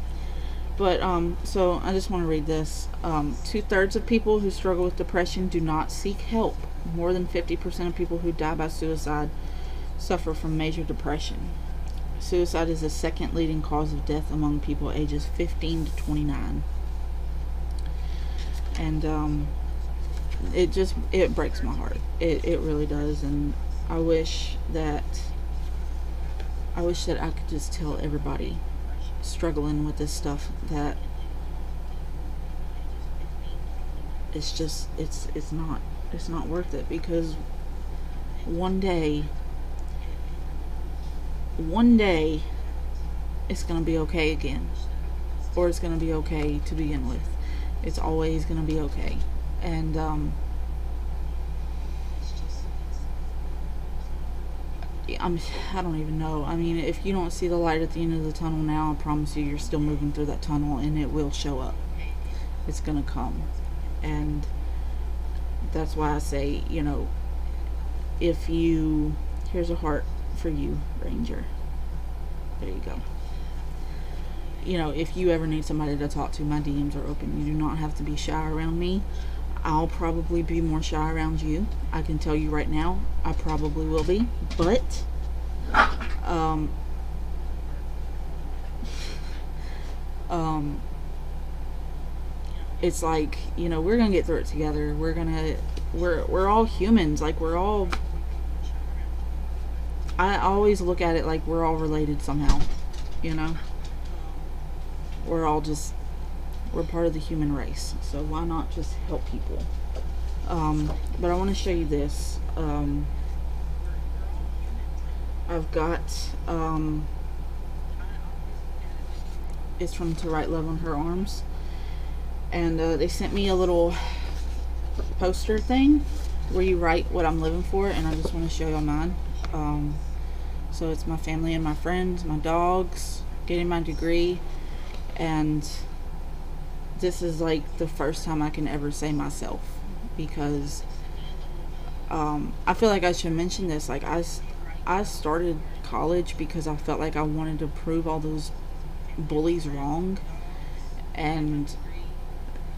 But um, so I just want to read this. Um, Two thirds of people who struggle with depression do not seek help. More than 50% of people who die by suicide suffer from major depression. Suicide is the second leading cause of death among people ages 15 to 29. And um, it just it breaks my heart. It it really does, and I wish that I wish that I could just tell everybody struggling with this stuff that it's just it's it's not it's not worth it because one day one day it's going to be okay again or it's going to be okay to begin with it's always going to be okay and um I'm, I don't even know. I mean, if you don't see the light at the end of the tunnel now, I promise you, you're still moving through that tunnel and it will show up. It's going to come. And that's why I say, you know, if you, here's a heart for you, Ranger. There you go. You know, if you ever need somebody to talk to, my DMs are open. You do not have to be shy around me. I'll probably be more shy around you. I can tell you right now, I probably will be. But, um, um, it's like you know we're gonna get through it together. We're gonna we're we're all humans. Like we're all. I always look at it like we're all related somehow, you know. We're all just we're part of the human race so why not just help people um, but I want to show you this um, I've got um, it's from To Write Love on Her Arms and uh, they sent me a little poster thing where you write what I'm living for and I just want to show y'all mine um, so it's my family and my friends my dogs getting my degree and this is like the first time I can ever say myself because um, I feel like I should mention this. Like I, I started college because I felt like I wanted to prove all those bullies wrong, and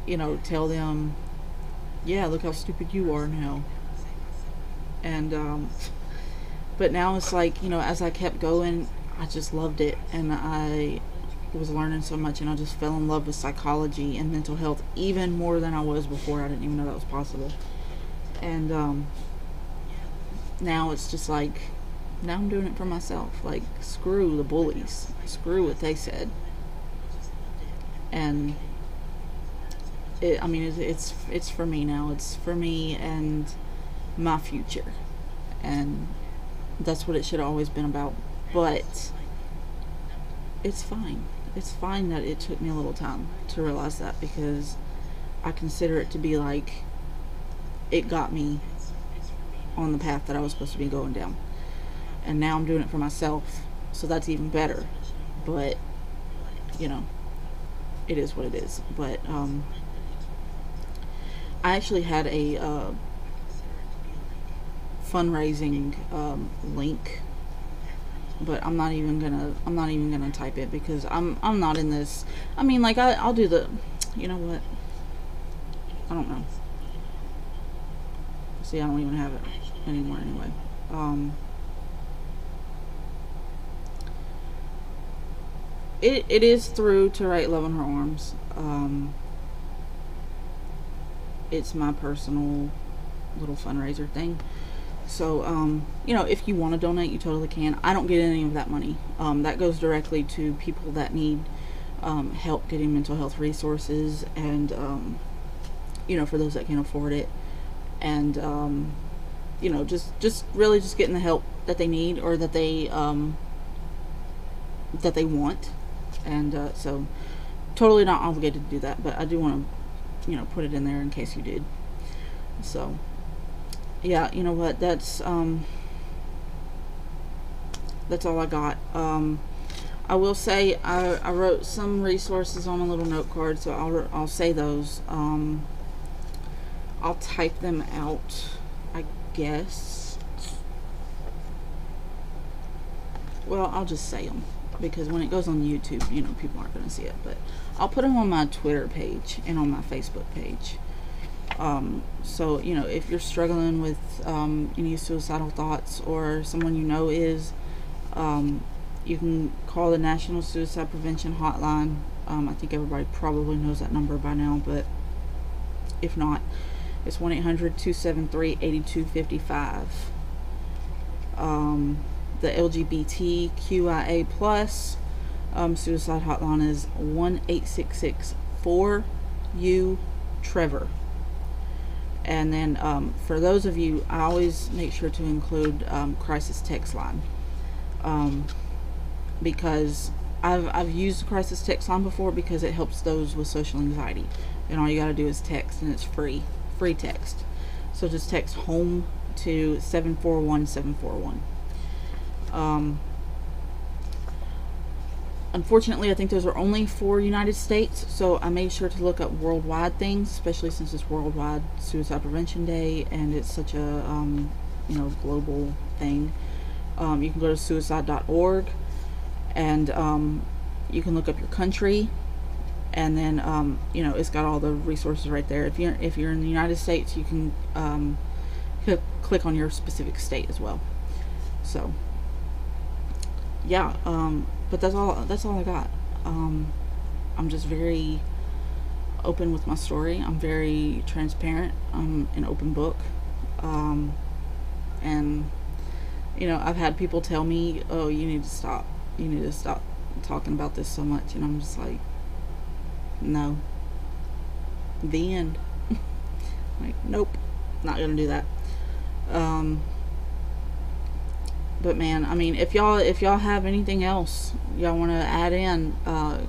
you know tell them, yeah, look how stupid you are now. And um, but now it's like you know as I kept going, I just loved it, and I was learning so much and I just fell in love with psychology and mental health even more than I was before. I didn't even know that was possible. And um, now it's just like, now I'm doing it for myself. Like, screw the bullies, screw what they said. And it, I mean, it's, it's it's for me now. It's for me and my future, and that's what it should have always been about. But it's fine it's fine that it took me a little time to realize that because I consider it to be like it got me on the path that I was supposed to be going down. And now I'm doing it for myself, so that's even better. But you know, it is what it is. But um I actually had a uh, fundraising um, link but I'm not even gonna I'm not even gonna type it because I'm I'm not in this. I mean like I, I'll do the you know what? I don't know. See I don't even have it anymore anyway. Um it, it is through to write love in her arms. Um it's my personal little fundraiser thing So, um, you know, if you want to donate, you totally can. I don't get any of that money. Um, that goes directly to people that need um, help getting mental health resources and, um, you know, for those that can't afford it. And, um, you know, just, just really just getting the help that they need or that they, um, that they want. And uh, so, totally not obligated to do that, but I do want to, you know, put it in there in case you did. So, yeah, you know what? That's um, that's all I got. Um, I will say I, I wrote some resources on a little note card, so I'll I'll say those. Um, I'll type them out, I guess. Well, I'll just say them because when it goes on YouTube, you know, people aren't going to see it. But I'll put them on my Twitter page and on my Facebook page. Um, so, you know, if you're struggling with um, any suicidal thoughts or someone you know is, um, you can call the National Suicide Prevention Hotline. Um, I think everybody probably knows that number by now, but if not, it's 1 800 273 8255. Um, the LGBTQIA plus um, suicide hotline is 1 866 4 U Trevor. And then um, for those of you, I always make sure to include um, crisis text line um, because I've, I've used crisis text line before because it helps those with social anxiety. And all you got to do is text, and it's free, free text. So just text home to 741 741. Unfortunately, I think those are only for United States, so I made sure to look up worldwide things, especially since it's Worldwide Suicide Prevention Day and it's such a um, you know global thing. Um, you can go to suicide.org and um, you can look up your country, and then um, you know it's got all the resources right there. If you're if you're in the United States, you can um, click on your specific state as well. So yeah, um, but that's all. That's all I got. Um, I'm just very open with my story. I'm very transparent. I'm an open book, um, and you know, I've had people tell me, "Oh, you need to stop. You need to stop talking about this so much," and I'm just like, "No." The end. like, nope, not gonna do that. Um, but man, I mean, if y'all if y'all have anything else y'all want to add in, uh,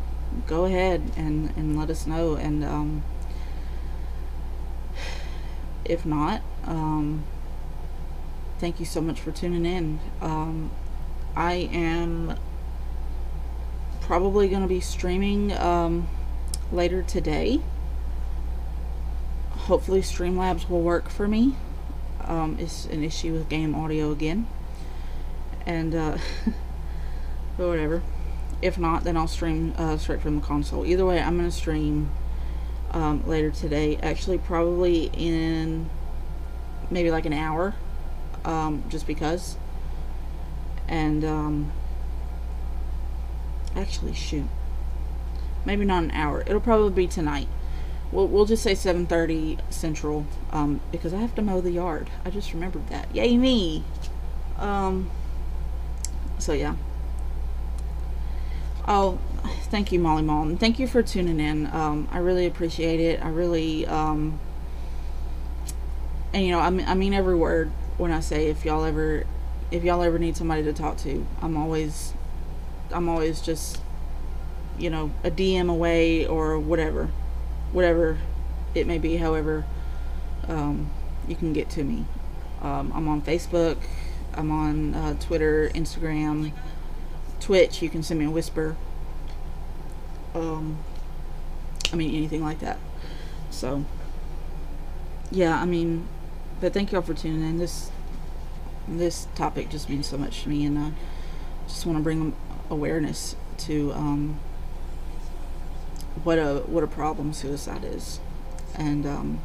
go ahead and and let us know. And um, if not, um, thank you so much for tuning in. Um, I am probably going to be streaming um, later today. Hopefully, Streamlabs will work for me. Um, it's an issue with game audio again and uh, but whatever. If not, then I'll stream uh, straight from the console. Either way, I'm gonna stream um, later today. Actually, probably in maybe like an hour, um, just because. And um, actually, shoot, maybe not an hour. It'll probably be tonight. We'll, we'll just say 7.30 Central, um, because I have to mow the yard. I just remembered that. Yay me! Um, so yeah. Oh, thank you, Molly Malton. Thank you for tuning in. Um, I really appreciate it. I really, um, and you know, I mean, I mean every word when I say if y'all ever, if y'all ever need somebody to talk to, I'm always, I'm always just, you know, a DM away or whatever, whatever it may be. However, um, you can get to me. Um, I'm on Facebook. I'm on uh, Twitter, Instagram, Twitch. You can send me a whisper. Um, I mean, anything like that. So, yeah, I mean, but thank y'all for tuning in. This this topic just means so much to me, and I just want to bring awareness to um, what a what a problem suicide is, and um,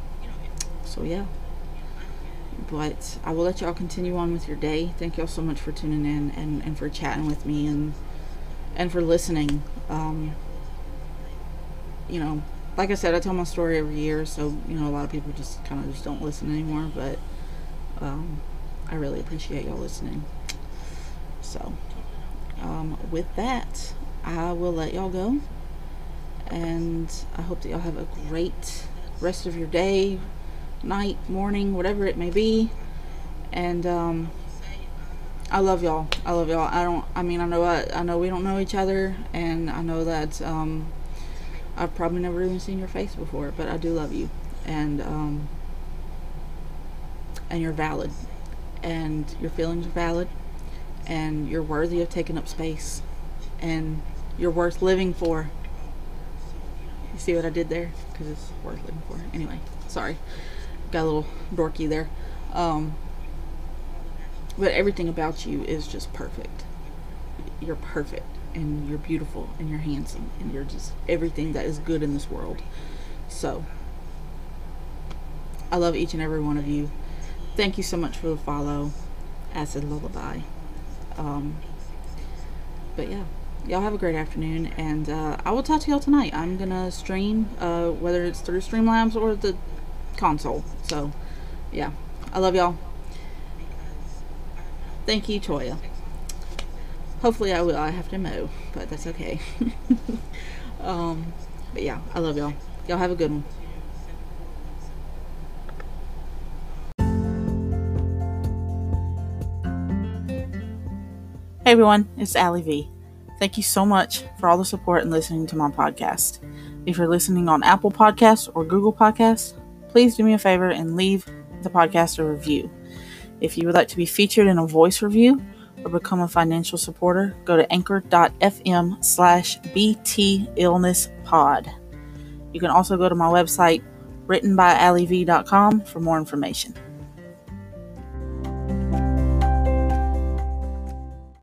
so yeah but I will let y'all continue on with your day. Thank y'all so much for tuning in and, and for chatting with me and and for listening. Um, you know, like I said, I tell my story every year, so you know a lot of people just kind of just don't listen anymore. But um, I really appreciate y'all listening. So, um, with that, I will let y'all go. And I hope that y'all have a great rest of your day, night, morning, whatever it may be. And um, I love y'all. I love y'all. I don't. I mean, I know. I, I know we don't know each other, and I know that um, I've probably never even seen your face before, but I do love you, and um, and you're valid, and your feelings are valid, and you're worthy of taking up space, and you're worth living for. You see what I did there? Because it's worth living for. Anyway, sorry, got a little dorky there. Um, but everything about you is just perfect. You're perfect and you're beautiful and you're handsome and you're just everything that is good in this world. So, I love each and every one of you. Thank you so much for the follow. Acid Lullaby. Um, but yeah, y'all have a great afternoon, and uh, I will talk to y'all tonight. I'm gonna stream, uh, whether it's through Streamlabs or the console. So, yeah, I love y'all. Thank you, Toya. Hopefully, I will. I have to mow, but that's okay. um, but yeah, I love y'all. Y'all have a good one. Hey everyone, it's Ally V. Thank you so much for all the support and listening to my podcast. If you're listening on Apple Podcasts or Google Podcasts, please do me a favor and leave the podcast a review. If you would like to be featured in a voice review or become a financial supporter, go to anchor.fm slash btillnesspod. You can also go to my website, writtenbyallyv.com, for more information.